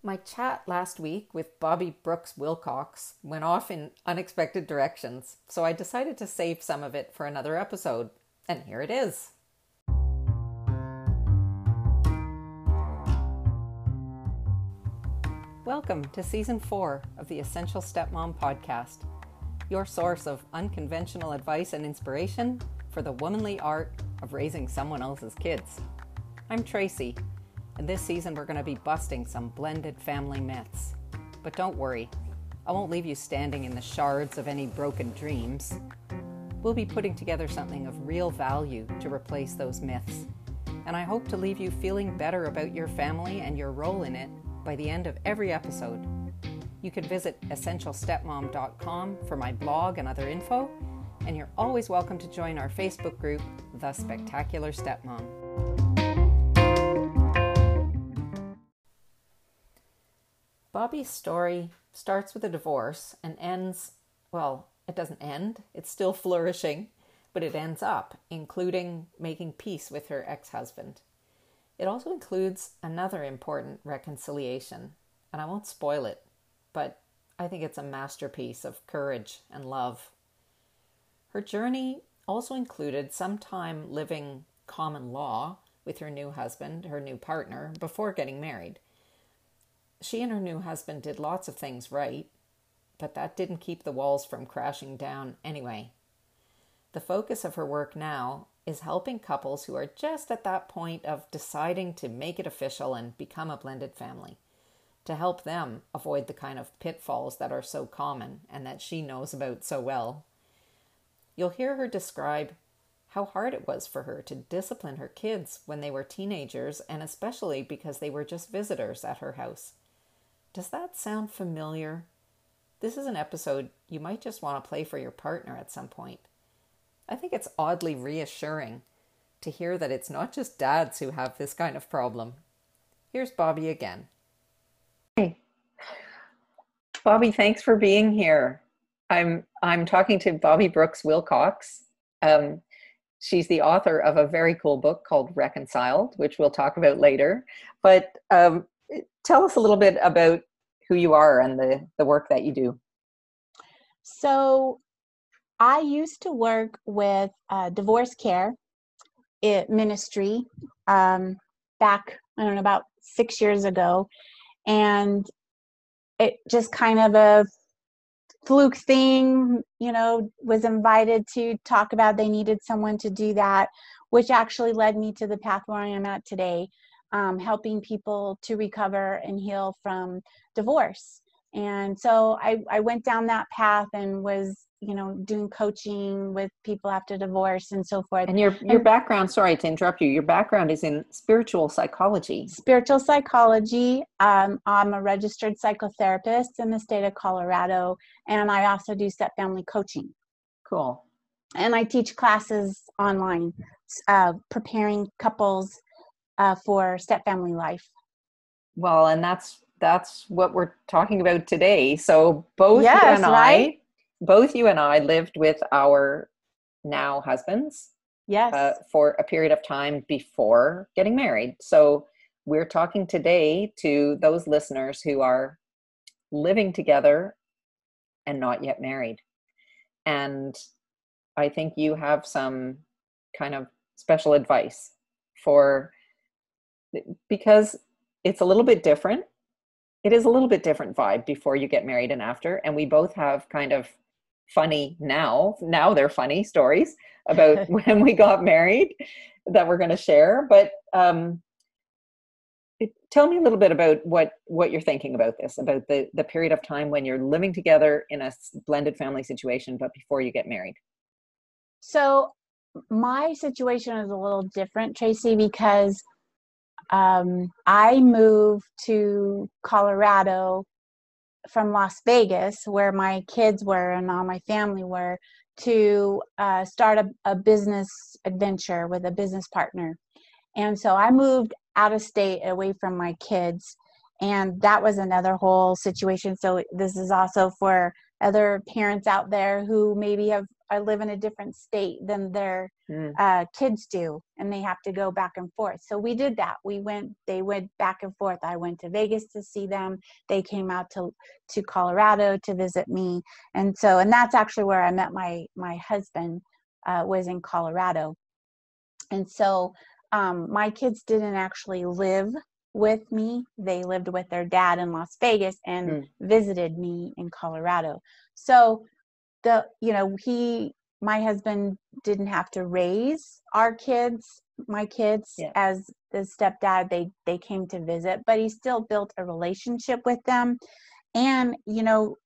My chat last week with Bobby Brooks Wilcox went off in unexpected directions, so I decided to save some of it for another episode, and here it is. Welcome to season four of the Essential Stepmom podcast, your source of unconventional advice and inspiration for the womanly art of raising someone else's kids. I'm Tracy, and this season we're going to be busting some blended family myths. But don't worry, I won't leave you standing in the shards of any broken dreams. We'll be putting together something of real value to replace those myths. And I hope to leave you feeling better about your family and your role in it by the end of every episode. You can visit essentialstepmom.com for my blog and other info, and you're always welcome to join our Facebook group, The Spectacular Stepmom. Bobby's story starts with a divorce and ends, well, it doesn't end, it's still flourishing, but it ends up including making peace with her ex husband. It also includes another important reconciliation, and I won't spoil it, but I think it's a masterpiece of courage and love. Her journey also included some time living common law with her new husband, her new partner, before getting married. She and her new husband did lots of things right, but that didn't keep the walls from crashing down anyway. The focus of her work now is helping couples who are just at that point of deciding to make it official and become a blended family, to help them avoid the kind of pitfalls that are so common and that she knows about so well. You'll hear her describe how hard it was for her to discipline her kids when they were teenagers, and especially because they were just visitors at her house. Does that sound familiar? This is an episode you might just want to play for your partner at some point. I think it's oddly reassuring to hear that it's not just dads who have this kind of problem. Here's Bobby again. Hey. Bobby, thanks for being here. I'm I'm talking to Bobby Brooks Wilcox. Um, she's the author of a very cool book called Reconciled, which we'll talk about later. But um, tell us a little bit about who you are and the, the work that you do. So I used to work with uh, divorce care it, ministry um, back, I don't know, about six years ago. And it just kind of a fluke thing, you know, was invited to talk about they needed someone to do that, which actually led me to the path where I am at today, um, helping people to recover and heal from divorce. And so I, I went down that path and was you know doing coaching with people after divorce and so forth. And your your and, background sorry to interrupt you your background is in spiritual psychology. Spiritual psychology. Um, i'm a registered psychotherapist in the state of colorado and i also do step family coaching. Cool. And i teach classes online uh, preparing couples uh, for step family life well and that's that's what we're talking about today so both yes, you and right? i both you and I lived with our now husbands. Yes. Uh, for a period of time before getting married. So we're talking today to those listeners who are living together and not yet married. And I think you have some kind of special advice for because it's a little bit different. It is a little bit different vibe before you get married and after. And we both have kind of funny now now they're funny stories about when we got married that we're going to share but um tell me a little bit about what what you're thinking about this about the the period of time when you're living together in a blended family situation but before you get married so my situation is a little different tracy because um, i moved to colorado from Las Vegas, where my kids were and all my family were, to uh, start a, a business adventure with a business partner. And so I moved out of state away from my kids. And that was another whole situation. So this is also for other parents out there who maybe have I live in a different state than their Mm. uh, kids do, and they have to go back and forth. So we did that. We went. They went back and forth. I went to Vegas to see them. They came out to to Colorado to visit me, and so and that's actually where I met my my husband. Uh, was in Colorado, and so um, my kids didn't actually live with me. They lived with their dad in Las Vegas and Mm. visited me in Colorado. So the you know he my husband didn't have to raise our kids my kids Yeah. as the stepdad they they came to visit but he still built a relationship with them and you know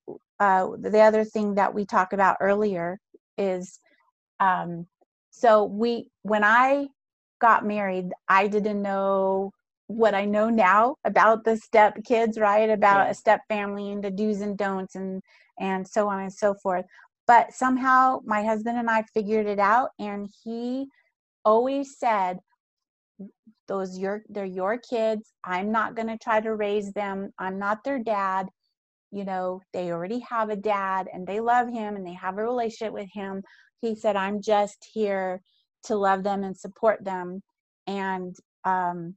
uh, the other thing that we talked about earlier is um, so we when i got married i didn't know what i know now about the step kids right about Yeah. a step family and the do's and don'ts and and so on and so forth. But somehow my husband and i figured it out and he always said those your they're your kids. I'm not going to try to raise them. I'm not their dad. You know they already have a dad and they love him and they have a relationship with him. He said i'm just here to love them and support them. And um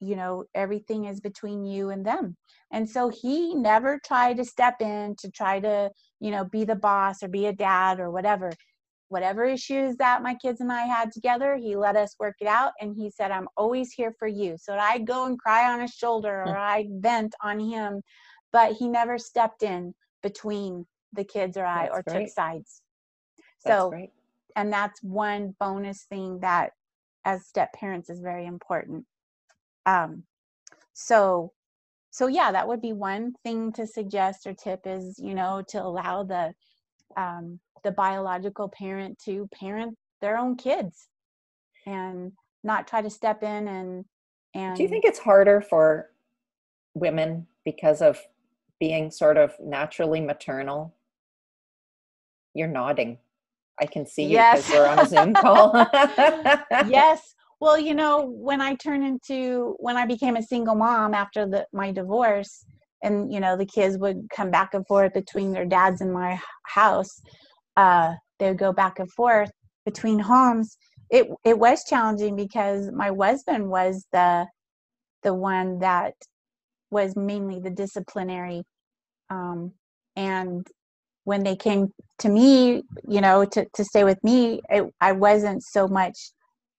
you know everything is between you and them and so he never tried to step in to try to you know be the boss or be a dad or whatever whatever issues that my kids and I had together, he let us work it out. And he said, I'm always here for you. So I go and cry on his shoulder or I vent on him, but he never stepped in between the kids or I That's or took sides. So, great. and that's one bonus thing that as step parents is very important. Um, so, so yeah, that would be one thing to suggest or tip is, you know, to allow the, um, the biological parent to parent their own kids and not try to step in and and Do you think it's harder for women because of being sort of naturally maternal? You're nodding. I can see you because Yes. we're on a Zoom call. yes well you know when i turned into when i became a single mom after the my divorce and you know the kids would come back and forth between their dads and my house uh they would go back and forth between homes. It it was challenging because my husband was the the one that was mainly the disciplinary um and when they came to me you know to, to stay with me it, i wasn't so much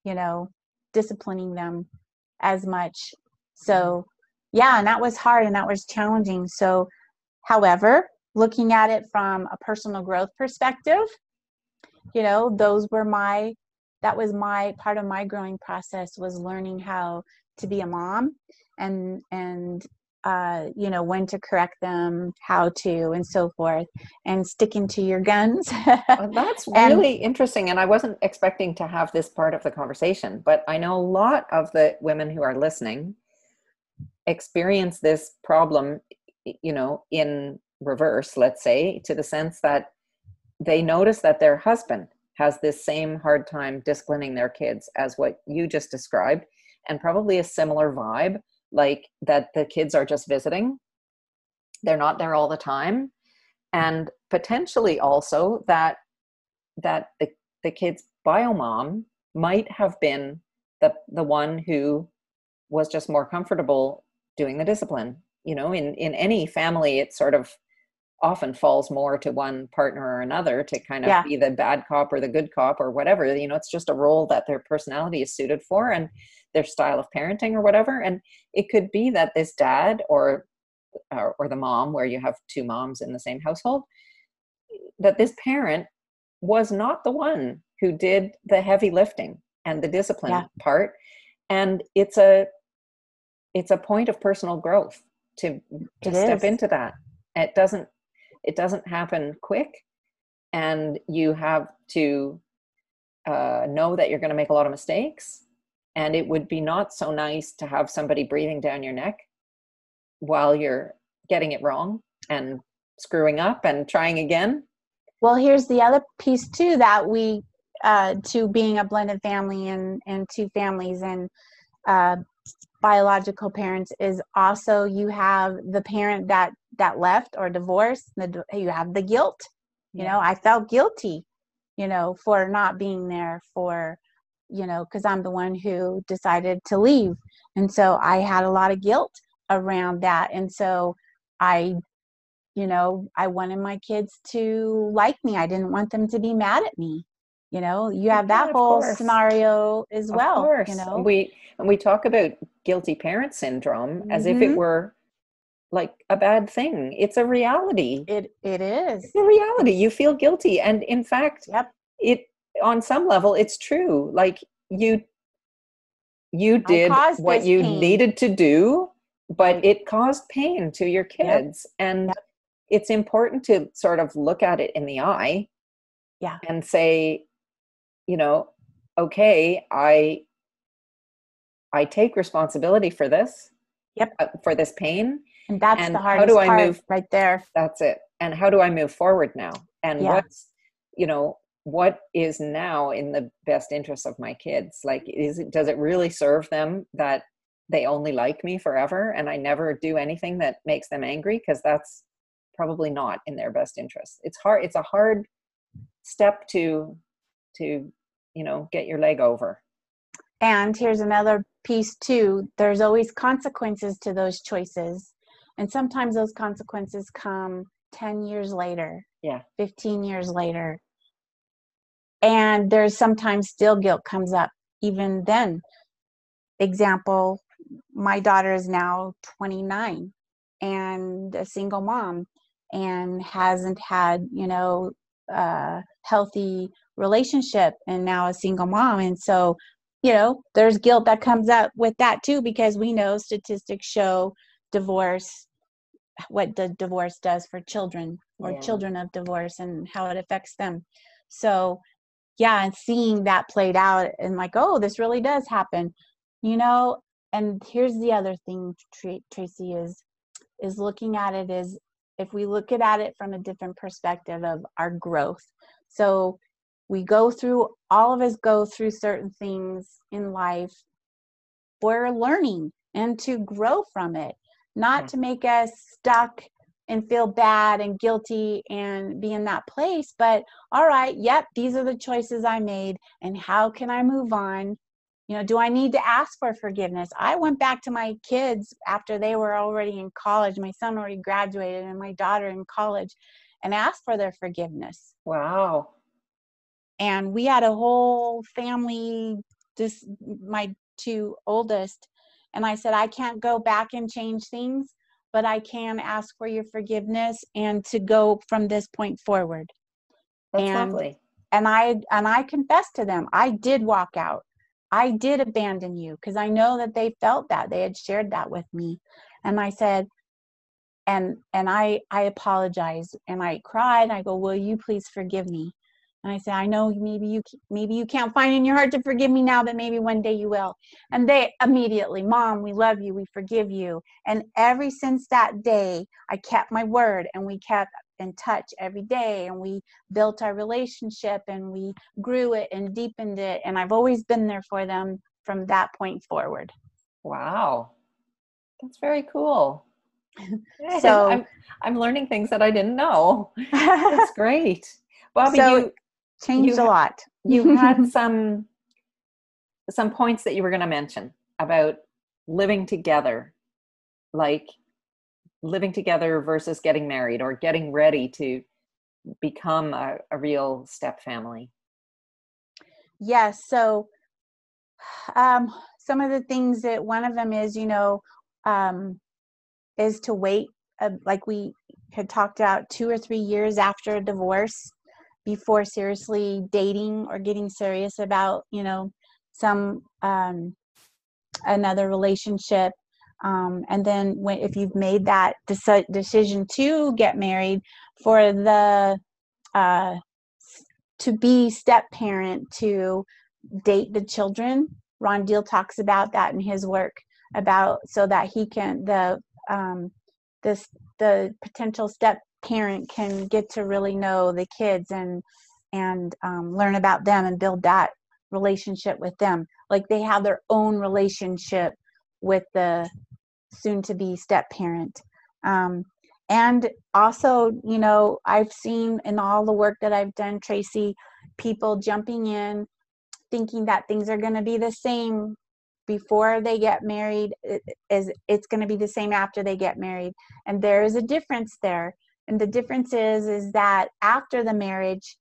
you know disciplining them as much. So mm-hmm. yeah and that was hard and that was challenging. So however looking at it from a personal growth perspective you know those were my that was my part of my growing process was learning how to be a mom and and uh, you know when to correct them how to and so forth and sticking to your guns Well, that's And- really interesting. And I wasn't expecting to have this part of the conversation, but I know a lot of the women who are listening experience this problem, you know, in reverse, let's say, to the sense that they notice that their husband has this same hard time disciplining their kids as what you just described, and probably a similar vibe, like that the kids are just visiting. They're not there all the time. Mm-hmm. And potentially also that that the, the kid's bio mom might have been the the one who was just more comfortable doing the discipline you know in in any family it sort of often falls more to one partner or another to kind of Yeah. be the bad cop or the good cop or whatever you know it's just a role that their personality is suited for and their style of parenting or whatever. And it could be that this dad or or, or the mom where you have two moms in the same household that this parent was not the one who did the heavy lifting and the discipline Yeah. part. And it's a it's a point of personal growth to to It step is. into that. It doesn't it doesn't happen quick. And you have to uh, know that you're going to make a lot of mistakes and it would be not so nice to have somebody breathing down your neck while you're getting it wrong and screwing up and trying again Well, here's the other piece too that we uh, to being a blended family and and two families and uh, biological parents is also you have the parent that that left or divorced. The, you have the guilt. You Yeah. know, I felt guilty you know, for not being there for, you know, because I'm the one who decided to leave. And so I had a lot of guilt around that. And so I, you know, I wanted my kids to like me. I didn't want them to be mad at me. You know, you have that Yeah, whole course. scenario as Of well. course. You know, We and we talk about guilty parent syndrome as if it Mhm. were like a bad thing. It's a reality. it it is. It's a reality. You feel guilty. And in fact, Yep. it on some level it's true. Like you you did what you pain. needed to do, but it caused pain to your kids. And Yep. it's important to sort of look at it in the eye Yeah. and say, you know, okay, I I take responsibility for this. Yep. uh, for this pain. And that's And the how hardest do I part move- right there. That's it. And how do I move forward now? And Yeah. what's you know what is now in the best interest of my kids? Like, is it does it really serve them that they only like me forever and I never do anything that makes them angry? Because that's probably not in their best interest. It's hard. It's a hard step to to you know get your leg over. And here's another piece too. There's always consequences to those choices. And sometimes those consequences come 10 years later. Yeah. 15 years later. And there's sometimes still guilt comes up even then. Example, my daughter is now 29 and a single mom and hasn't had, you know, a healthy relationship and now a single mom. And so you know there's guilt that comes up with that too because we know statistics show divorce what the divorce does for children or Yeah. children of divorce and how it affects them so yeah and seeing that played out and like oh this really does happen you know and here's the other thing tracy is is looking at it is if we look at it from a different perspective of our growth so we go through all of us go through certain things in life we're learning and to grow from it not Mhm. to make us stuck and feel bad and guilty and be in that place but all right yep these are the choices i made and how can i move on? You know do i need to ask for forgiveness? I went back to my kids after they were already in college my son already graduated and my daughter in college and asked for their forgiveness. Wow. and we had a whole family just my two oldest and i said i can't go back and change things but i can ask for your forgiveness and to go from this point forward. That's And- lovely. and i and i confess to them i did walk out. I did abandon you because i know that they felt that they had shared that with me. And i said and and i i apologized and i cried and i go will you please forgive me and i said i know maybe you maybe you can't find in your heart to forgive me now but maybe one day you will and they immediately mom we love you we forgive you and ever since that day i kept my word and we kept in touch every day and we built our relationship and we grew it and deepened it and i've always been there for them from that point forward Wow. That's very cool. So- I'm I'm learning things that I didn't know. That's great. Bobby, So- you changed You a lot. You had some some points that you were going to mention about living together like living together versus getting married or getting ready to become a, a real step family. Yes so um some of the things that one of them is you know um is to wait uh, like we had talked about two or three years after a divorce before seriously dating or getting serious about you know some um another relationship. Um, and then when if you've made that deci- decision to get married for the uh, to be step parent to date the children ron deal talks about that in his work about so that he can the um, this the potential step parent can get to really know the kids and and um, learn about them and build that relationship with them. Like they have their own relationship with the soon to be step parent um, and also you know i've seen in all the work that i've done tracy people jumping in thinking that things are going to be the same before they get married is it's going to be the same after they get married. And there is a difference there and the difference is is that after the marriage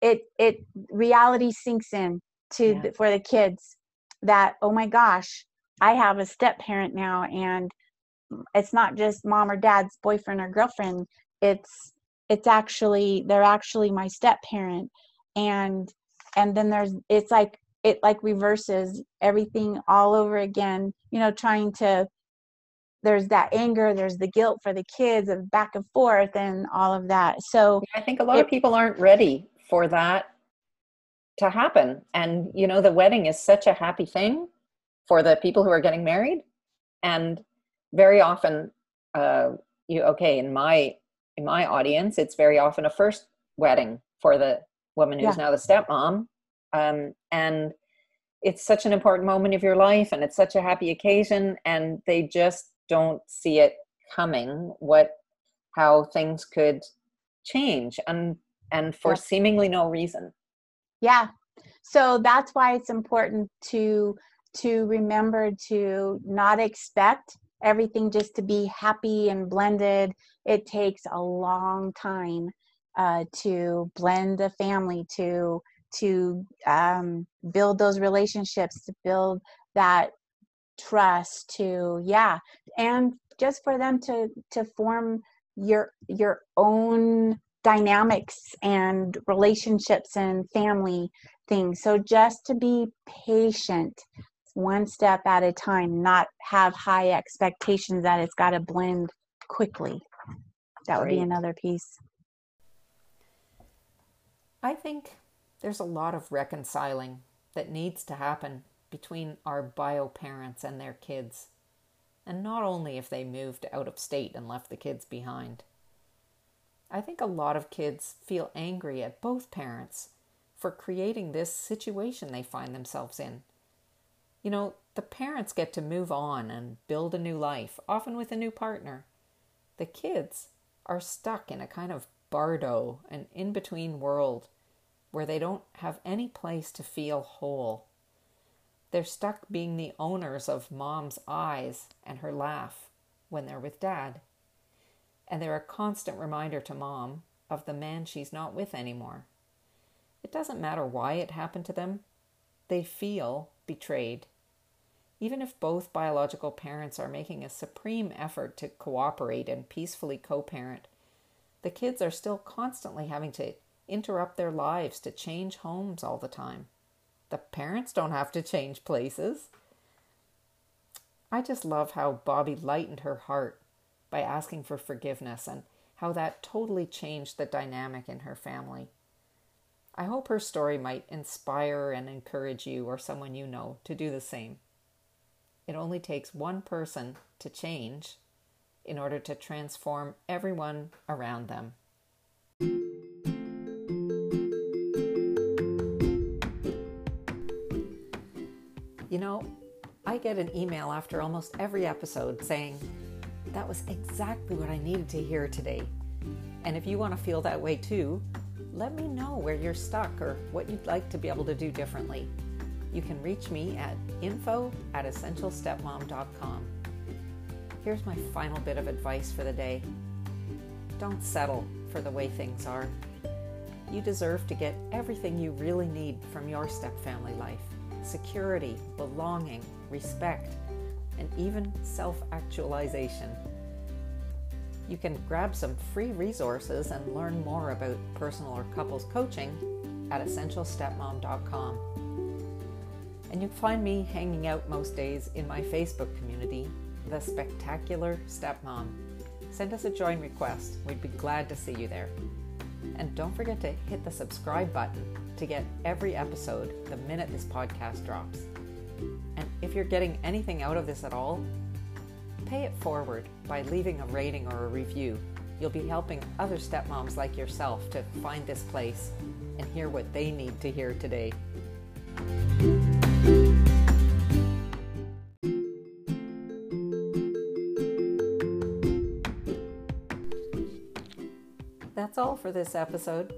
it it reality sinks in to yeah. the, for the kids that oh my gosh i have a step parent now and it's not just mom or dad's boyfriend or girlfriend it's it's actually they're actually my step parent and and then there's it's like it like reverses everything all over again you know trying to there's that anger there's the guilt for the kids of back and forth and all of that. So i think a lot it, of people aren't ready for that to happen. And you know the wedding is such a happy thing for the people who are getting married. And very often uh you okay in my in my audience it's very often a first wedding for the woman who's yeah. now the stepmom. Um, and it's such an important moment of your life and it's such a happy occasion. And they just don't see it coming what how things could change and and for yeah. seemingly no reason. Yeah. So that's why it's important to to remember to not expect everything just to be happy and blended. It takes a long time uh, to blend a family to to um, build those relationships to build that trust to yeah and just for them to to form your your own dynamics and relationships and family things. So just to be patient one step at a time not have high expectations that it's got to blend quickly. That would be another piece. I think there's a lot of reconciling that needs to happen between our bio parents and their kids, and not only if they moved out of state and left the kids behind. I think a lot of kids feel angry at both parents for creating this situation they find themselves in. You know, the parents get to move on and build a new life, often with a new partner. The kids are stuck in a kind of bardo, an in between world where they don't have any place to feel whole. They're stuck being the owners of mom's eyes and her laugh when they're with dad. And they're a constant reminder to mom of the man she's not with anymore. It doesn't matter why it happened to them, they feel betrayed. Even if both biological parents are making a supreme effort to cooperate and peacefully co parent, the kids are still constantly having to interrupt their lives to change homes all the time. The parents don't have to change places. I just love how Bobby lightened her heart by asking for forgiveness and how that totally changed the dynamic in her family. I hope her story might inspire and encourage you or someone you know to do the same. It only takes one person to change in order to transform everyone around them. You know, I get an email after almost every episode saying, that was exactly what I needed to hear today. And if you want to feel that way too, let me know where you're stuck or what you'd like to be able to do differently. You can reach me at info at essentialstepmom.com. Here's my final bit of advice for the day don't settle for the way things are. You deserve to get everything you really need from your step family life security, belonging, respect, and even self actualization. You can grab some free resources and learn more about personal or couples coaching at essentialstepmom.com. And you can find me hanging out most days in my Facebook community, The Spectacular Stepmom. Send us a join request. We'd be glad to see you there. And don't forget to hit the subscribe button to get every episode the minute this podcast drops. And if you're getting anything out of this at all, pay it forward by leaving a rating or a review. You'll be helping other stepmoms like yourself to find this place and hear what they need to hear today. That's all for this episode.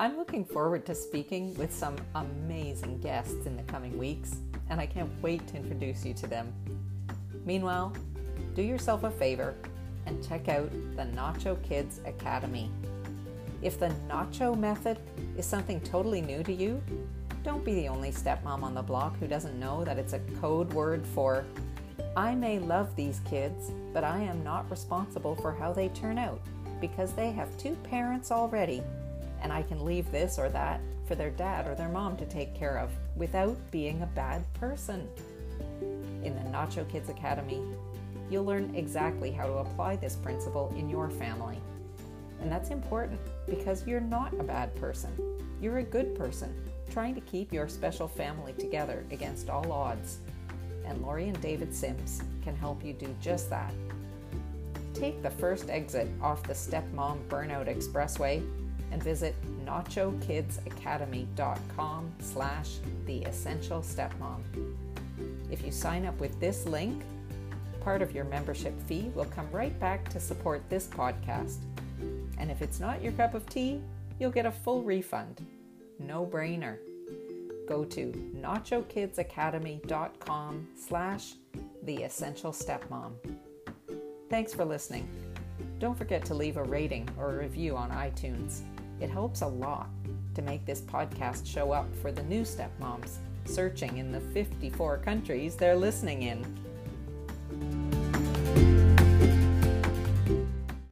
I'm looking forward to speaking with some amazing guests in the coming weeks, and I can't wait to introduce you to them. Meanwhile, do yourself a favor and check out the Nacho Kids Academy. If the Nacho method is something totally new to you, don't be the only stepmom on the block who doesn't know that it's a code word for I may love these kids, but I am not responsible for how they turn out because they have two parents already, and I can leave this or that for their dad or their mom to take care of without being a bad person. In the Nacho Kids Academy, you'll learn exactly how to apply this principle in your family. And that's important because you're not a bad person. You're a good person trying to keep your special family together against all odds. And Lori and David Sims can help you do just that. Take the first exit off the Stepmom Burnout Expressway and visit nachokidsacademy.com slash the essential stepmom. If you sign up with this link, part of your membership fee will come right back to support this podcast. And if it's not your cup of tea, you'll get a full refund. No brainer. Go to nachokidsacademy.com slash the essential stepmom. Thanks for listening. Don't forget to leave a rating or a review on iTunes. It helps a lot to make this podcast show up for the new stepmoms searching in the 54 countries they're listening in.